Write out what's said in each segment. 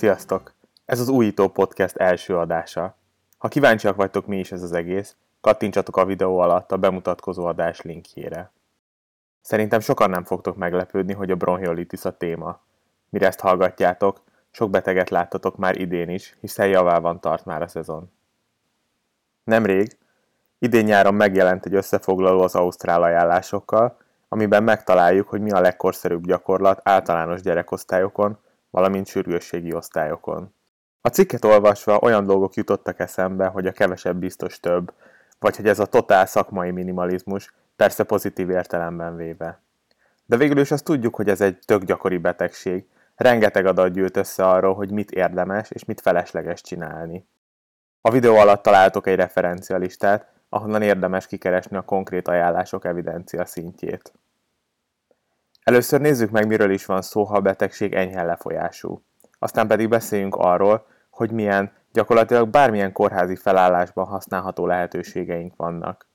Sziasztok! Ez az Újító Podcast első adása. Ha kíváncsiak vagytok, mi is ez az egész, kattintsatok a videó alatt a bemutatkozó adás linkjére. Szerintem sokan nem fogtok meglepődni, hogy a bronchiolitis a téma. Mire ezt hallgatjátok, sok beteget láttatok már idén is, hiszen javában tart már a szezon. Nemrég, idén nyáron megjelent egy összefoglaló az ausztrál ajánlásokkal, amiben megtaláljuk, hogy mi a legkorszerűbb gyakorlat általános gyerekosztályokon, valamint sürgősségi osztályokon. A cikket olvasva olyan dolgok jutottak eszembe, hogy a kevesebb biztos több, vagy hogy ez a totál szakmai minimalizmus, persze pozitív értelemben véve. De végül is azt tudjuk, hogy ez egy tök gyakori betegség, rengeteg adat gyűlt össze arról, hogy mit érdemes és mit felesleges csinálni. A videó alatt találtok egy referencialistát, ahonnan érdemes kikeresni a konkrét ajánlások evidencia szintjét. Először nézzük meg, miről is van szó, ha a betegség enyhe lefolyású. Aztán pedig beszéljünk arról, hogy milyen, gyakorlatilag bármilyen kórházi felállásban használható lehetőségeink vannak.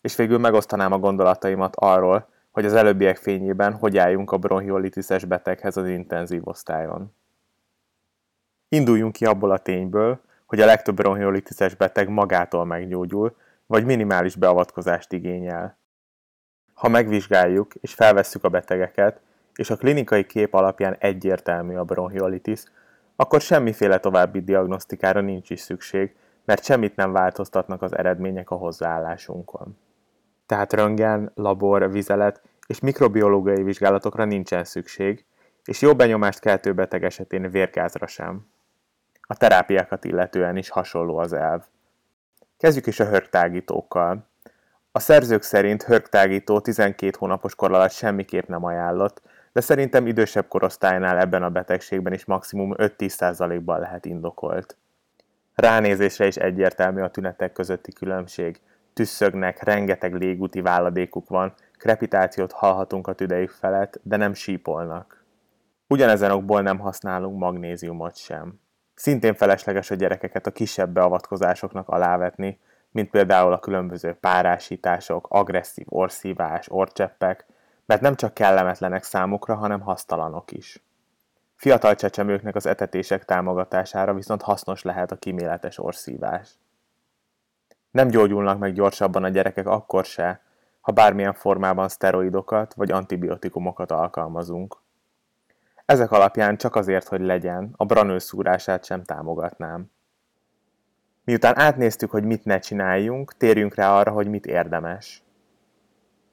És végül megosztanám a gondolataimat arról, hogy az előbbiek fényében hogy álljunk a bronchiolitises beteghez az intenzív osztályon. Induljunk ki abból a tényből, hogy a legtöbb bronchiolitises beteg magától meggyógyul, vagy minimális beavatkozást igényel. Ha megvizsgáljuk és felvesszük a betegeket, és a klinikai kép alapján egyértelmű a bronchiolitis, akkor semmiféle további diagnosztikára nincs is szükség, mert semmit nem változtatnak az eredmények a hozzáállásunkon. Tehát röntgen, labor, vizelet és mikrobiológiai vizsgálatokra nincsen szükség, és jó benyomást keltő beteg esetén vérgázra sem. A terápiákat illetően is hasonló az elv. Kezdjük is a hörgtágítókkal. A szerzők szerint hörgtágító 12 hónapos kor alatt semmiképp nem ajánlott, de szerintem idősebb korosztálynál ebben a betegségben is maximum 5-10%-ban lehet indokolt. Ránézésre is egyértelmű a tünetek közötti különbség. Tüsszögnek, rengeteg légúti váladékuk van, krepitációt hallhatunk a tüdeik felett, de nem sípolnak. Ugyanezen okból nem használunk magnéziumot sem. Szintén felesleges a gyerekeket a kisebb beavatkozásoknak alávetni, mint például a különböző párásítások, agresszív orszívás, orcseppek, mert nem csak kellemetlenek számukra, hanem hasztalanok is. Fiatal csecsemőknek az etetések támogatására viszont hasznos lehet a kiméletes orszívás. Nem gyógyulnak meg gyorsabban a gyerekek akkor se, ha bármilyen formában szteroidokat vagy antibiotikumokat alkalmazunk. Ezek alapján csak azért, hogy legyen, a branő szúrását sem támogatnám. Miután átnéztük, hogy mit ne csináljunk, térjünk rá arra, hogy mit érdemes.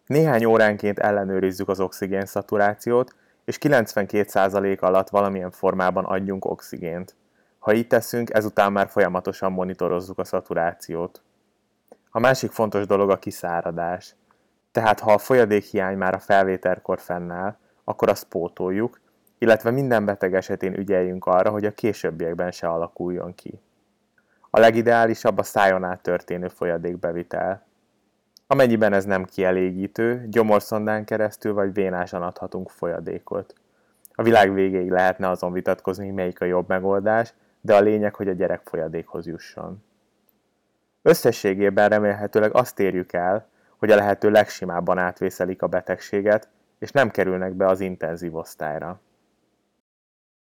Néhány óránként ellenőrizzük az oxigén szaturációt, és 92% alatt valamilyen formában adjunk oxigént. Ha így teszünk, ezután már folyamatosan monitorozzuk a szaturációt. A másik fontos dolog a kiszáradás. Tehát ha a folyadékhiány már a felvételkor fennáll, akkor azt pótoljuk, illetve minden beteg esetén ügyeljünk arra, hogy a későbbiekben se alakuljon ki. A legideálisabb a szájon át történő folyadékbevitel. Amennyiben ez nem kielégítő, gyomorszondán keresztül vagy vénásan adhatunk folyadékot. A világ végéig lehetne azon vitatkozni, melyik a jobb megoldás, de a lényeg, hogy a gyerek folyadékhoz jusson. Összességében remélhetőleg azt érjük el, hogy a lehető legsimábban átvészelik a betegséget, és nem kerülnek be az intenzív osztályra.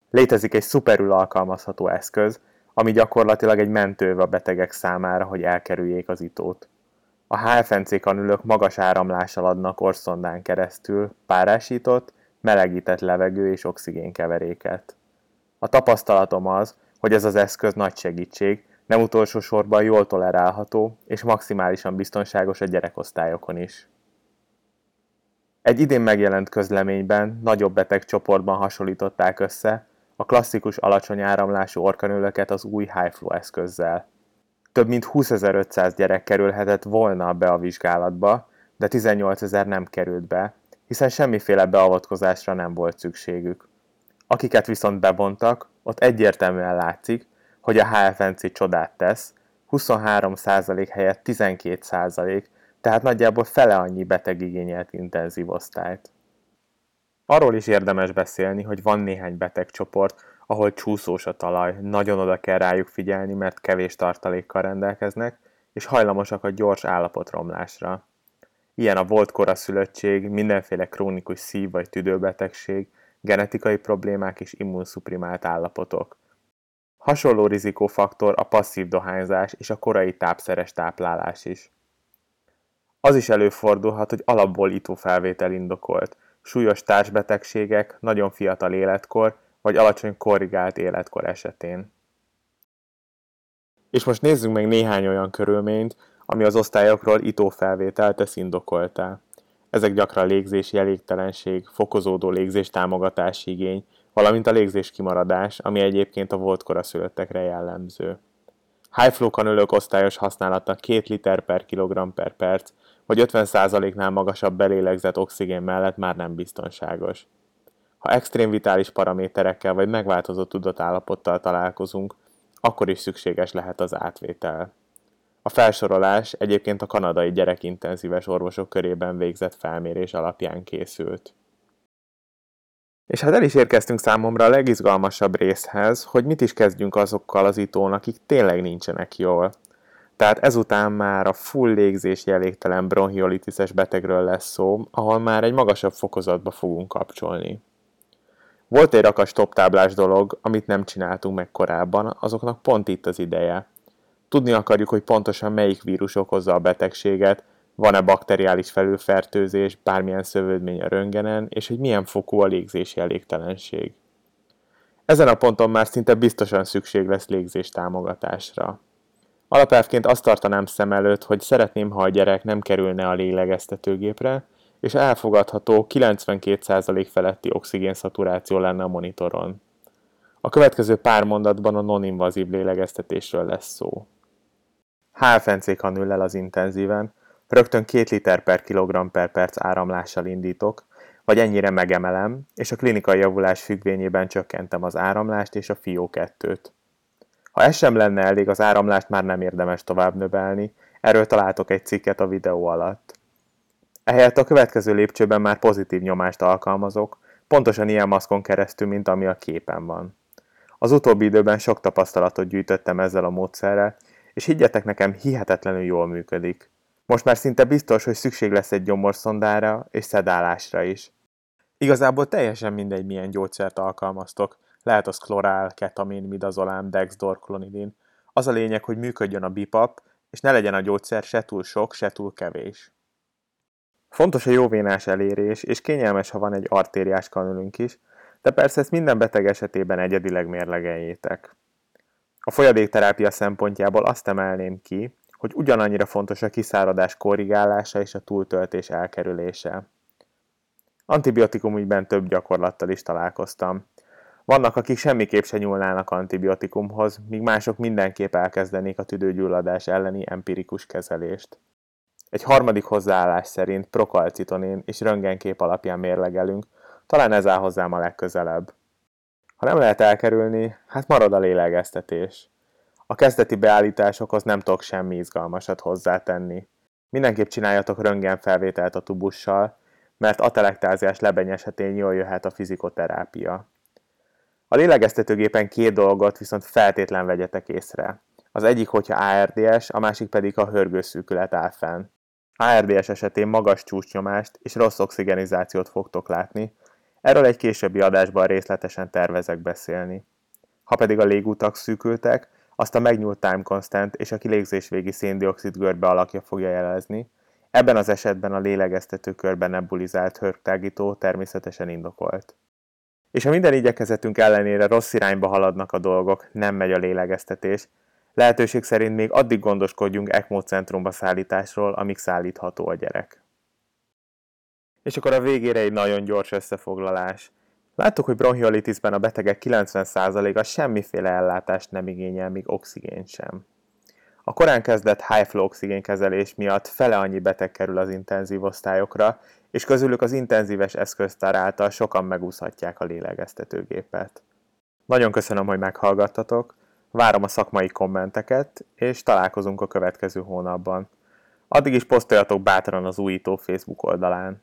Létezik egy szuperül alkalmazható eszköz, ami gyakorlatilag egy mentőv a betegek számára, hogy elkerüljék az itót. A HFNC kanülök magas áramlással adnak orszondán keresztül párásított, melegített levegő és oxigénkeveréket. A tapasztalatom az, hogy ez az eszköz nagy segítség, nem utolsó sorban jól tolerálható és maximálisan biztonságos a gyerekosztályokon is. Egy idén megjelent közleményben nagyobb betegcsoportban hasonlították össze a klasszikus alacsony áramlású orkanülöket az új HiFlow eszközzel. Több mint 20.500 gyerek kerülhetett volna be a vizsgálatba, de 18.000 nem került be, hiszen semmiféle beavatkozásra nem volt szükségük. Akiket viszont bevontak, ott egyértelműen látszik, hogy a HFNC csodát tesz, 23% helyett 12%, tehát nagyjából fele annyi beteg igényelt intenzív osztályt. Arról is érdemes beszélni, hogy van néhány betegcsoport, ahol csúszós a talaj, nagyon oda kell rájuk figyelni, mert kevés tartalékkal rendelkeznek, és hajlamosak a gyors állapotromlásra. Ilyen a volt koraszülöttség, mindenféle krónikus szív- vagy tüdőbetegség, genetikai problémák és immunszuprimált állapotok. Hasonló rizikófaktor a passzív dohányzás és a korai tápszeres táplálás is. Az is előfordulhat, hogy alapból itófelvétel indokolt, súlyos társbetegségek, nagyon fiatal életkor vagy alacsony korrigált életkor esetén. És most nézzünk meg néhány olyan körülményt, ami az osztályokról itófelvételt tesz indokoltá. Ezek gyakran légzési elégtelenség, fokozódó légzés támogatási igény, valamint a légzés kimaradás, ami egyébként a volt koraszülöttekre jellemző. High flow kanülők osztályos használata 2 liter per kilogramm per perc, vagy 50%-nál magasabb belélegzett oxigén mellett már nem biztonságos. Ha extrém vitális paraméterekkel vagy megváltozott tudatállapottal találkozunk, akkor is szükséges lehet az átvétel. A felsorolás egyébként a kanadai gyerekintenzíves orvosok körében végzett felmérés alapján készült. És hát el is érkeztünk számomra a legizgalmasabb részhez, hogy mit is kezdjünk azokkal az itón, akik tényleg nincsenek jól. Tehát ezután már a full légzés jelégtelen bronchiolitises betegről lesz szó, ahol már egy magasabb fokozatba fogunk kapcsolni. Volt egy rakas táblás dolog, amit nem csináltunk meg korábban, azoknak pont itt az ideje. Tudni akarjuk, hogy pontosan melyik vírus okozza a betegséget, van-e bakteriális felülfertőzés, bármilyen szövődmény a röngenen, és hogy milyen fokú a légzési elégtelenség. Ezen a ponton már szinte biztosan szükség lesz légzés támogatásra. Alapelvként azt tartanám szem előtt, hogy szeretném, ha a gyerek nem kerülne a lélegeztetőgépre, és elfogadható 92% feletti oxigénszaturáció lenne a monitoron. A következő pár mondatban a non-invazív lélegeztetésről lesz szó. HFNC kanüllel az intenzíven, rögtön 2 liter per kilogramm per perc áramlással indítok, vagy ennyire megemelem, és a klinikai javulás függvényében csökkentem az áramlást és a FiO2-t. Ha ez sem lenne elég, az áramlást már nem érdemes tovább növelni, erről találtok egy cikket a videó alatt. Ehelyett a következő lépcsőben már pozitív nyomást alkalmazok, pontosan ilyen maszkon keresztül, mint ami a képen van. Az utóbbi időben sok tapasztalatot gyűjtöttem ezzel a módszerrel, és higgyetek nekem, hihetetlenül jól működik. Most már szinte biztos, hogy szükség lesz egy gyomorszondára és szedálásra is. Igazából teljesen mindegy, milyen gyógyszert alkalmaztok. Lehet az klorál, ketamin, midazolám, dexdor, klonidin. Az a lényeg, hogy működjön a BIPAP, és ne legyen a gyógyszer se túl sok, se túl kevés. Fontos a jó vénás elérés, és kényelmes, ha van egy artériás kanülünk is, de persze ezt minden beteg esetében egyedileg mérlegeljétek. A folyadékterápia szempontjából azt emelném ki, hogy ugyanannyira fontos a kiszáradás korrigálása és a túltöltés elkerülése. Antibiotikum ügyben több gyakorlattal is találkoztam. Vannak, akik semmiképp se nyúlnának antibiotikumhoz, míg mások mindenképp elkezdenék a tüdőgyulladás elleni empirikus kezelést. Egy harmadik hozzáállás szerint prokalcitonin és röntgenkép alapján mérlegelünk, talán ez áll hozzám a legközelebb. Ha nem lehet elkerülni, hát marad a lélegeztetés. A kezdeti beállításokhoz nem tudok semmi izgalmasat hozzátenni. Mindenképp csináljatok röntgenfelvételt a tubussal, mert atelektáziás lebeny esetén jól jöhet a fizikoterápia. A lélegeztetőgépen két dolgot viszont feltétlen vegyetek észre. Az egyik, hogyha ARDS, a másik pedig a hörgőszűkület áll fenn. ARDS esetén magas csúcsnyomást és rossz oxigenizációt fogtok látni, erről egy későbbi adásban részletesen tervezek beszélni. Ha pedig a légutak szűkültek, azt a megnyúlt time constant és a kilégzés végi széndiokszid görbe alakja fogja jelezni, ebben az esetben a lélegeztető körben nebulizált hörgtágító természetesen indokolt. És ha minden igyekezetünk ellenére rossz irányba haladnak a dolgok, nem megy a lélegeztetés, lehetőség szerint még addig gondoskodjunk ECMO centrumba szállításról, amíg szállítható a gyerek. És akkor a végére egy nagyon gyors összefoglalás. Láttuk, hogy bronchiolitisben a betegek 90%-a semmiféle ellátást nem igényel, míg oxigén sem. A korán kezdett high flow oxigénkezelés miatt fele annyi beteg kerül az intenzív osztályokra, és közülük az intenzíves eszköztár által sokan megúszhatják a lélegeztetőgépet. Nagyon köszönöm, hogy meghallgattatok, várom a szakmai kommenteket, és találkozunk a következő hónapban. Addig is posztoljatok bátran az újító Facebook oldalán.